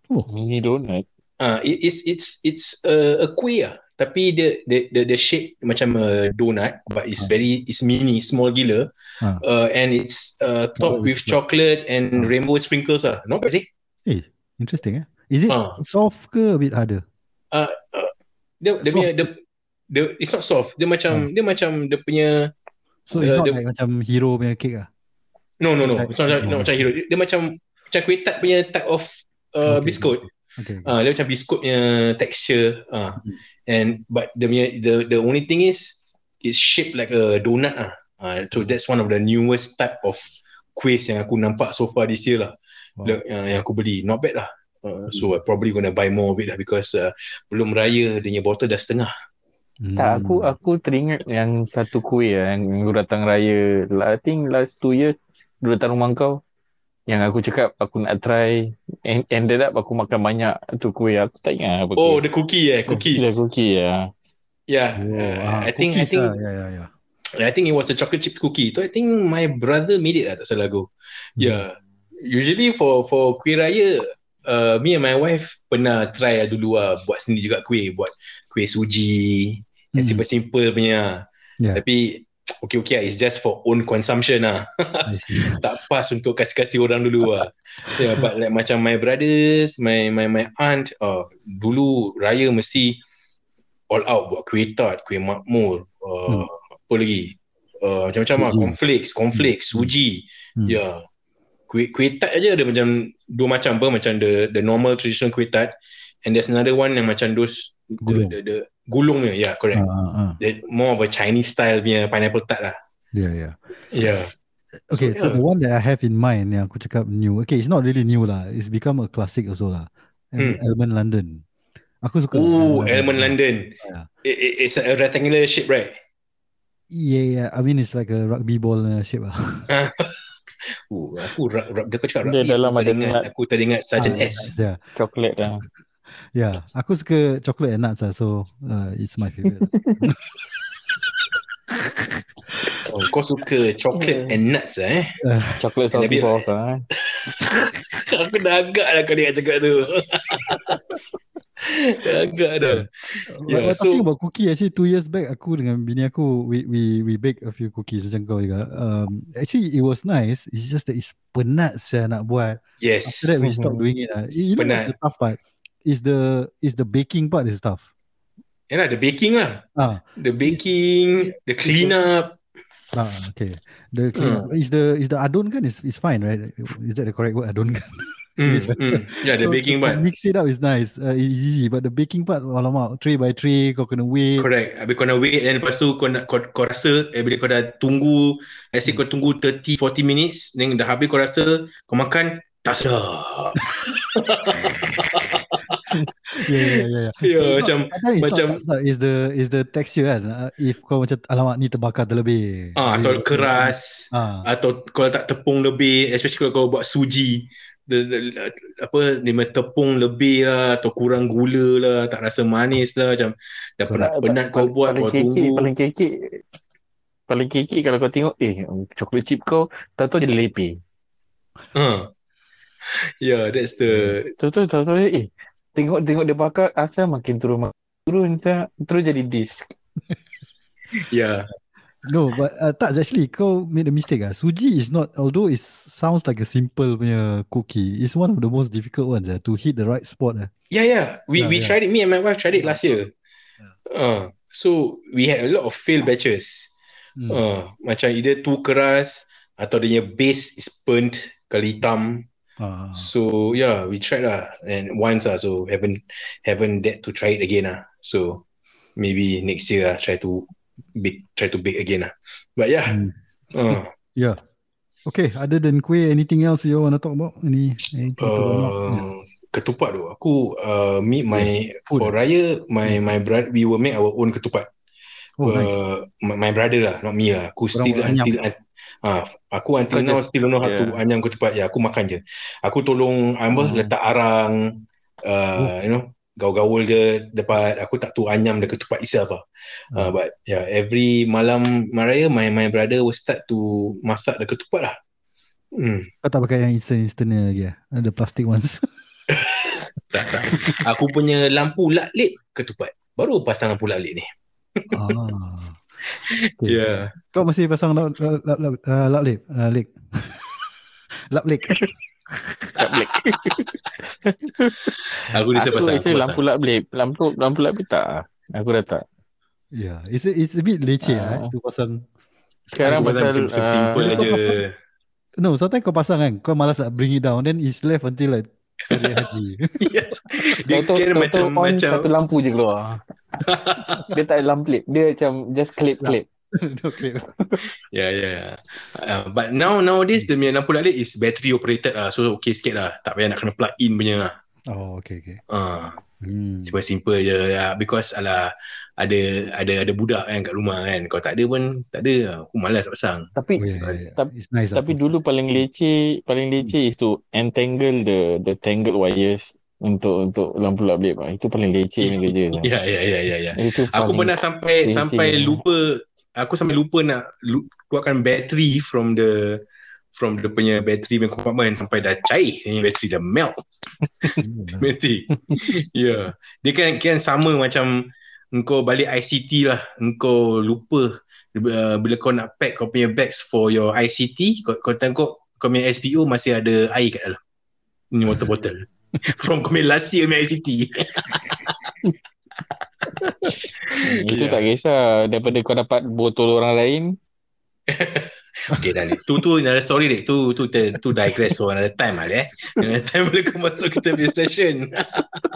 Oh, Mini donut. uh, it, it's it's it's a, a kuih lah tapi the the the, the shape macam a donut but it's Ah. very it's mini small gila Ah. uh, and it's uh, topped with chocolate and Ah. rainbow sprinkles lah not bad sih eh, interesting eh. Is it Ah. soft ke a bit harder? dia dia Soft. punya dia, dia it's not soft dia macam dia macam dia punya So it's Uh, not the- like macam hero punya cake ah. no no no Like- it's not, Oh. not macam hero dia, dia macam macam kuih tart punya type of uh, Okay. biskut Okay. Ah, dia macam biskut punya texture. Ah. Hmm. And but the the the only thing is it's shaped like a donut ah. Uh, so that's one of the newest type of kuih yang aku nampak so far this year lah. Wow. Uh, yang aku beli not bad lah. Uh, so I probably gonna buy more of it lah because uh, belum raya dia botol dah setengah. Hmm. Tak, aku aku teringat yang satu kuih yang aku datang raya. I think last two years, dulu datang rumah kau. Yang aku cakap aku nak try. And, ended up aku makan banyak tu kuih. Aku tak ingat apa Oh, kuih. the cookie eh, cookies. The cookie ya. Yeah. Oh, Uh, ah, I think I cookies think lah. Yeah, yeah, yeah. I think it was a chocolate chip cookie. So I think my brother made it lah, tak salah aku. Hmm. Yeah. Usually for for kuih raya, uh, me and my wife pernah try lah dulu lah buat sendiri juga kuih, buat kuih suji, yang Hmm. simple-simple punya. Yeah. Tapi okay-okay lah, it's just for own consumption lah. <laughs> Tak pas untuk kasih-kasih orang dulu lah. yeah, but like macam my brothers, my my my aunt, uh, dulu raya mesti all out buat kuih tart, kuih makmur, uh, Hmm. apa lagi? Uh, macam-macam lah, cornflakes, cornflakes, Hmm. suji. Hmm. Ya. Yeah. Kuih, kuih tart aja ada macam dua macam apa, macam the the normal traditional kuih tart and there's another one yang macam those the, the, the gulung ya, yeah, correct. Ah. That more of a Chinese style punya pineapple tart lah. Yeah, yeah. Yeah. Okay, so, So, yeah. the one that I have in mind yang aku cakap new. Okay, it's not really new lah. It's become a classic also lah. Hmm. Elman London. Aku suka. Oh, Element London. Yeah. It, it, it's a rectangular shape, right? Yeah, yeah. I mean, it's like a rugby ball uh, shape lah. <laughs> Oh, aku rap, rap, dia kau cakap Dia rugby, dalam aku ada teringat, aku teringat Sergeant Ah, S. Yeah, Coklat lah. Yeah. Aku suka chocolate and nuts lah, so uh, it's my favorite. lah. <laughs> Oh, kau suka chocolate Hmm. and nuts eh? Coklat salty bit- balls lah. eh. <laughs> aku dah agak lah kau dengar cakap tu. <laughs> dah agak dah. Yeah, but talking so- about cookie, actually two years back, aku dengan bini aku, we we we bake a few cookies macam kau juga. Um, actually, it was nice. It's just that it's penat saya nak buat. Yes. After that, we stopped doing it. lah. You know Penat. the tough part? Is the is the baking part is tough. Yalah, the baking lah. Ah, The baking, the clean up. ah, okay. The clean up. is the is the adon kan is is fine, right? Is that the correct word? Adon kan? <laughs> Mm, mm. Yeah, the So, baking part. Mix it up is nice. Uh, it's easy, but the baking part, alamak, tray by tray, kau kena wait. Correct. Habis kau nak wait and lepas tu kau, nak, kau, kau rasa eh, bila kau dah tunggu, let's say kau tunggu 30-40 minutes then dah habis kau rasa kau makan, Yeah, yeah, <laughs> yeah. yeah. Ya, It's macam not, macam not, not, is the is the texture kan. Uh, if kau macam alamak ni terbakar terlebih. ah atau keras Ah, atau kalau tak tepung lebih especially kalau kau buat suji the, the, apa dia punya tepung lebih lah atau kurang gula lah tak rasa manis lah macam dah penat-penat kau Paling- buat paling kau kekek, tunggu paling kekek paling kekek kalau kau tengok eh coklat chip kau tahu jadi lepeh ha. Yeah that's the tahu-tahu tahu-tahu eh tengok tengok dia bakar asal makin turun makin turun tak terus jadi disk <laughs> yeah no, but uh, tak actually kau made a mistake ah. Suji is not although it sounds like a simple punya cookie, it's one of the most difficult ones ah, to hit the right spot ah. yeah yeah we Yeah, we yeah. tried it me and my wife tried it last year Yeah. uh, so we had a lot of failed batches Hmm. uh, macam either too keras atau dia punya base is burnt kali hitam Ah. So yeah, we tried lah, and once lah. So haven't haven't dared to try it again lah. So maybe next year lah, try to bake try to bake again lah. But yeah, Hmm. uh, Yeah. Okay, other than kuih, anything else you want to talk about? Any, anything to talk about? Yeah. uh, ketupat tu. Aku uh, me my Food. for raya my my brother we will make our own ketupat. Oh, nice. uh, my, my brother lah, not me lah. Aku still until ah aku until now just- still don't know how to yeah. anyam ketupat. Ya, aku makan je. Aku tolong apa Hmm. letak arang uh, you know gaul-gaul je depan aku tak tu anyam the ketupat itself lah. Uh, Hmm. but yeah, every malam raya my my brother will start to masak the ketupat lah. Hmm. Kau tak pakai yang instant-instant lagi ah? The plastic ones. <laughs> Tak, tak. Aku punya lampu lat led ketupat. Baru pasang lampu lat led ni. ah. Okay. Yeah. Kau masih pasang lap lap lap lap uh, lap lip uh, leg. <laughs> lap leg. kat black Aku dia aku pasang. Aku lampu lap blip lampu lampu lap blip tak aku dah tak Yeah, it's a, it's a bit leceh ah Ah. tu pasang. sekarang pasal simple, simple uh, aje. pasang? No, sometimes kau pasang kan, kau malas nak bring it down, then it's left until like <laughs> hari haji. Dia Tahu-tahu kira macam macam satu lampu je keluar <laughs> Dia tak ada lamp plate. Dia macam just clip-clip. <laughs> no clip. Yeah, <laughs> yeah. Uh, but now nowadays the punya lampu lalit is battery operated lah. So okay sikit lah. Tak payah nak kena plug in punya lah. Oh, okay, okay. Uh, Hmm. simple simple je ya. Because ala ada ada ada budak kan kat rumah kan. Kalau tak ada pun tak ada. Aku malas nak pasang. Tapi Oh, yeah, yeah, yeah. Tapi- It's nice. tapi lah. dulu paling leceh, paling leceh is to entangle the the tangled wires untuk untuk lampu lap lip. Itu paling leceh ni kerja. <laughs> Ya, ya, ya, ya, ya. Aku pernah sampai penting. sampai lupa aku sampai lupa nak lu, keluarkan bateri from the from the punya bateri punya compartment sampai dah cair ni bateri dah melt <laughs> bateri. ya. Yeah. Dia kan kan sama macam engkau balik ICT lah. Engkau lupa uh, bila kau nak pack kau punya bags for your ICT, kau kau tengok kau punya SPO masih ada air kat dalam. Ni water bottle. <laughs> From punya last year punya ICT. Itu Ya. tak kisah daripada kau dapat botol orang lain. <laughs> Okay dah ni. Tu tu another story dek. Tu tu tu, tu digress for another time lah eh. Another time boleh kau masuk kita punya session.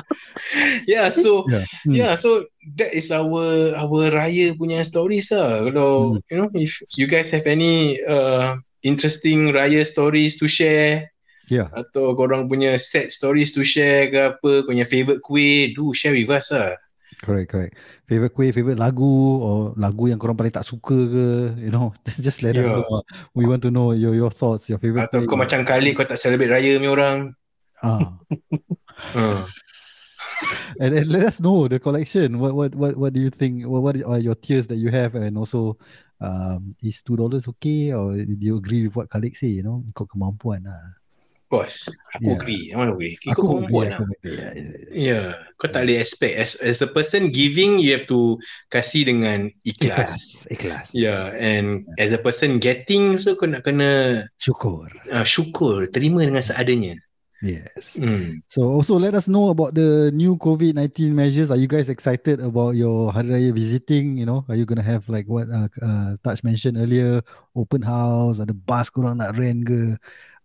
<laughs> yeah, so Yeah. Hmm. yeah, so that is our our raya punya stories lah. Kalau you know if you guys have any uh, interesting raya stories to share Yeah. atau korang punya sad stories to share ke apa, punya favorite kuih, do share with us lah. Correct, correct. Favorite kuih, favorite lagu or lagu yang korang paling tak suka ke, you know, <laughs> just let us Yeah. know. We want to know your your thoughts, your favorite. Atau kuih. kau macam kali kau tak celebrate raya ni orang. ah. Uh. <laughs> and, and let us know the collection. What what what what do you think? What what are your tiers that you have, and also um, is two dollars okay, or do you agree with what Khalid say? You know, kau kemampuan lah. Course, aku Yeah. agree. Memang agree. Ikut Aku kemampuan agree, lah. aku agree. Yeah, yeah, yeah. Ya, kau tak boleh expect as as a person giving you have to kasih dengan ikhlas. Ikhlas, ikhlas. Yeah, and as a person getting so kau nak kena Syukur. uh, syukur, terima dengan seadanya. Yes. Hmm. So also let us know about the new COVID-19 measures. Are you guys excited about your Hari Raya visiting? You know, are you gonna have like what uh, uh, Touch mentioned earlier, open house, ada bus korang nak rent ke?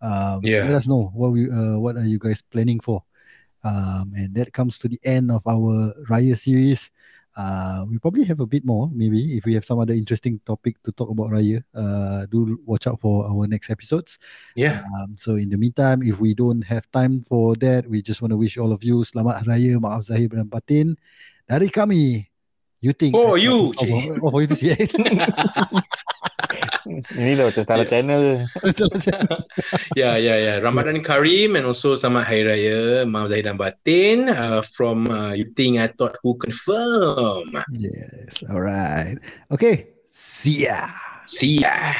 Um, Yeah. Let us know what we uh, what are you guys planning for? Um, and that comes to the end of our Raya series. Uh, we probably have a bit more, maybe if we have some other interesting topic to talk about Raya. Uh, do watch out for our next episodes. Yeah. Um, so in the meantime, if we don't have time for that, we just want to wish all of you Selamat Raya, Maaf Zahir dan Batin. Dari kami, you think... Oh, you, Oh, oh, oh, for you to see it. Ini dah macam <laughs> salah channel. Ya, ya, ya. Ramadan Karim and also selamat Hari Raya, Maaf Zahir dan Batin uh, from uh, You Think I Thought Who Confirm. yes, all right. Okay, see ya. See ya.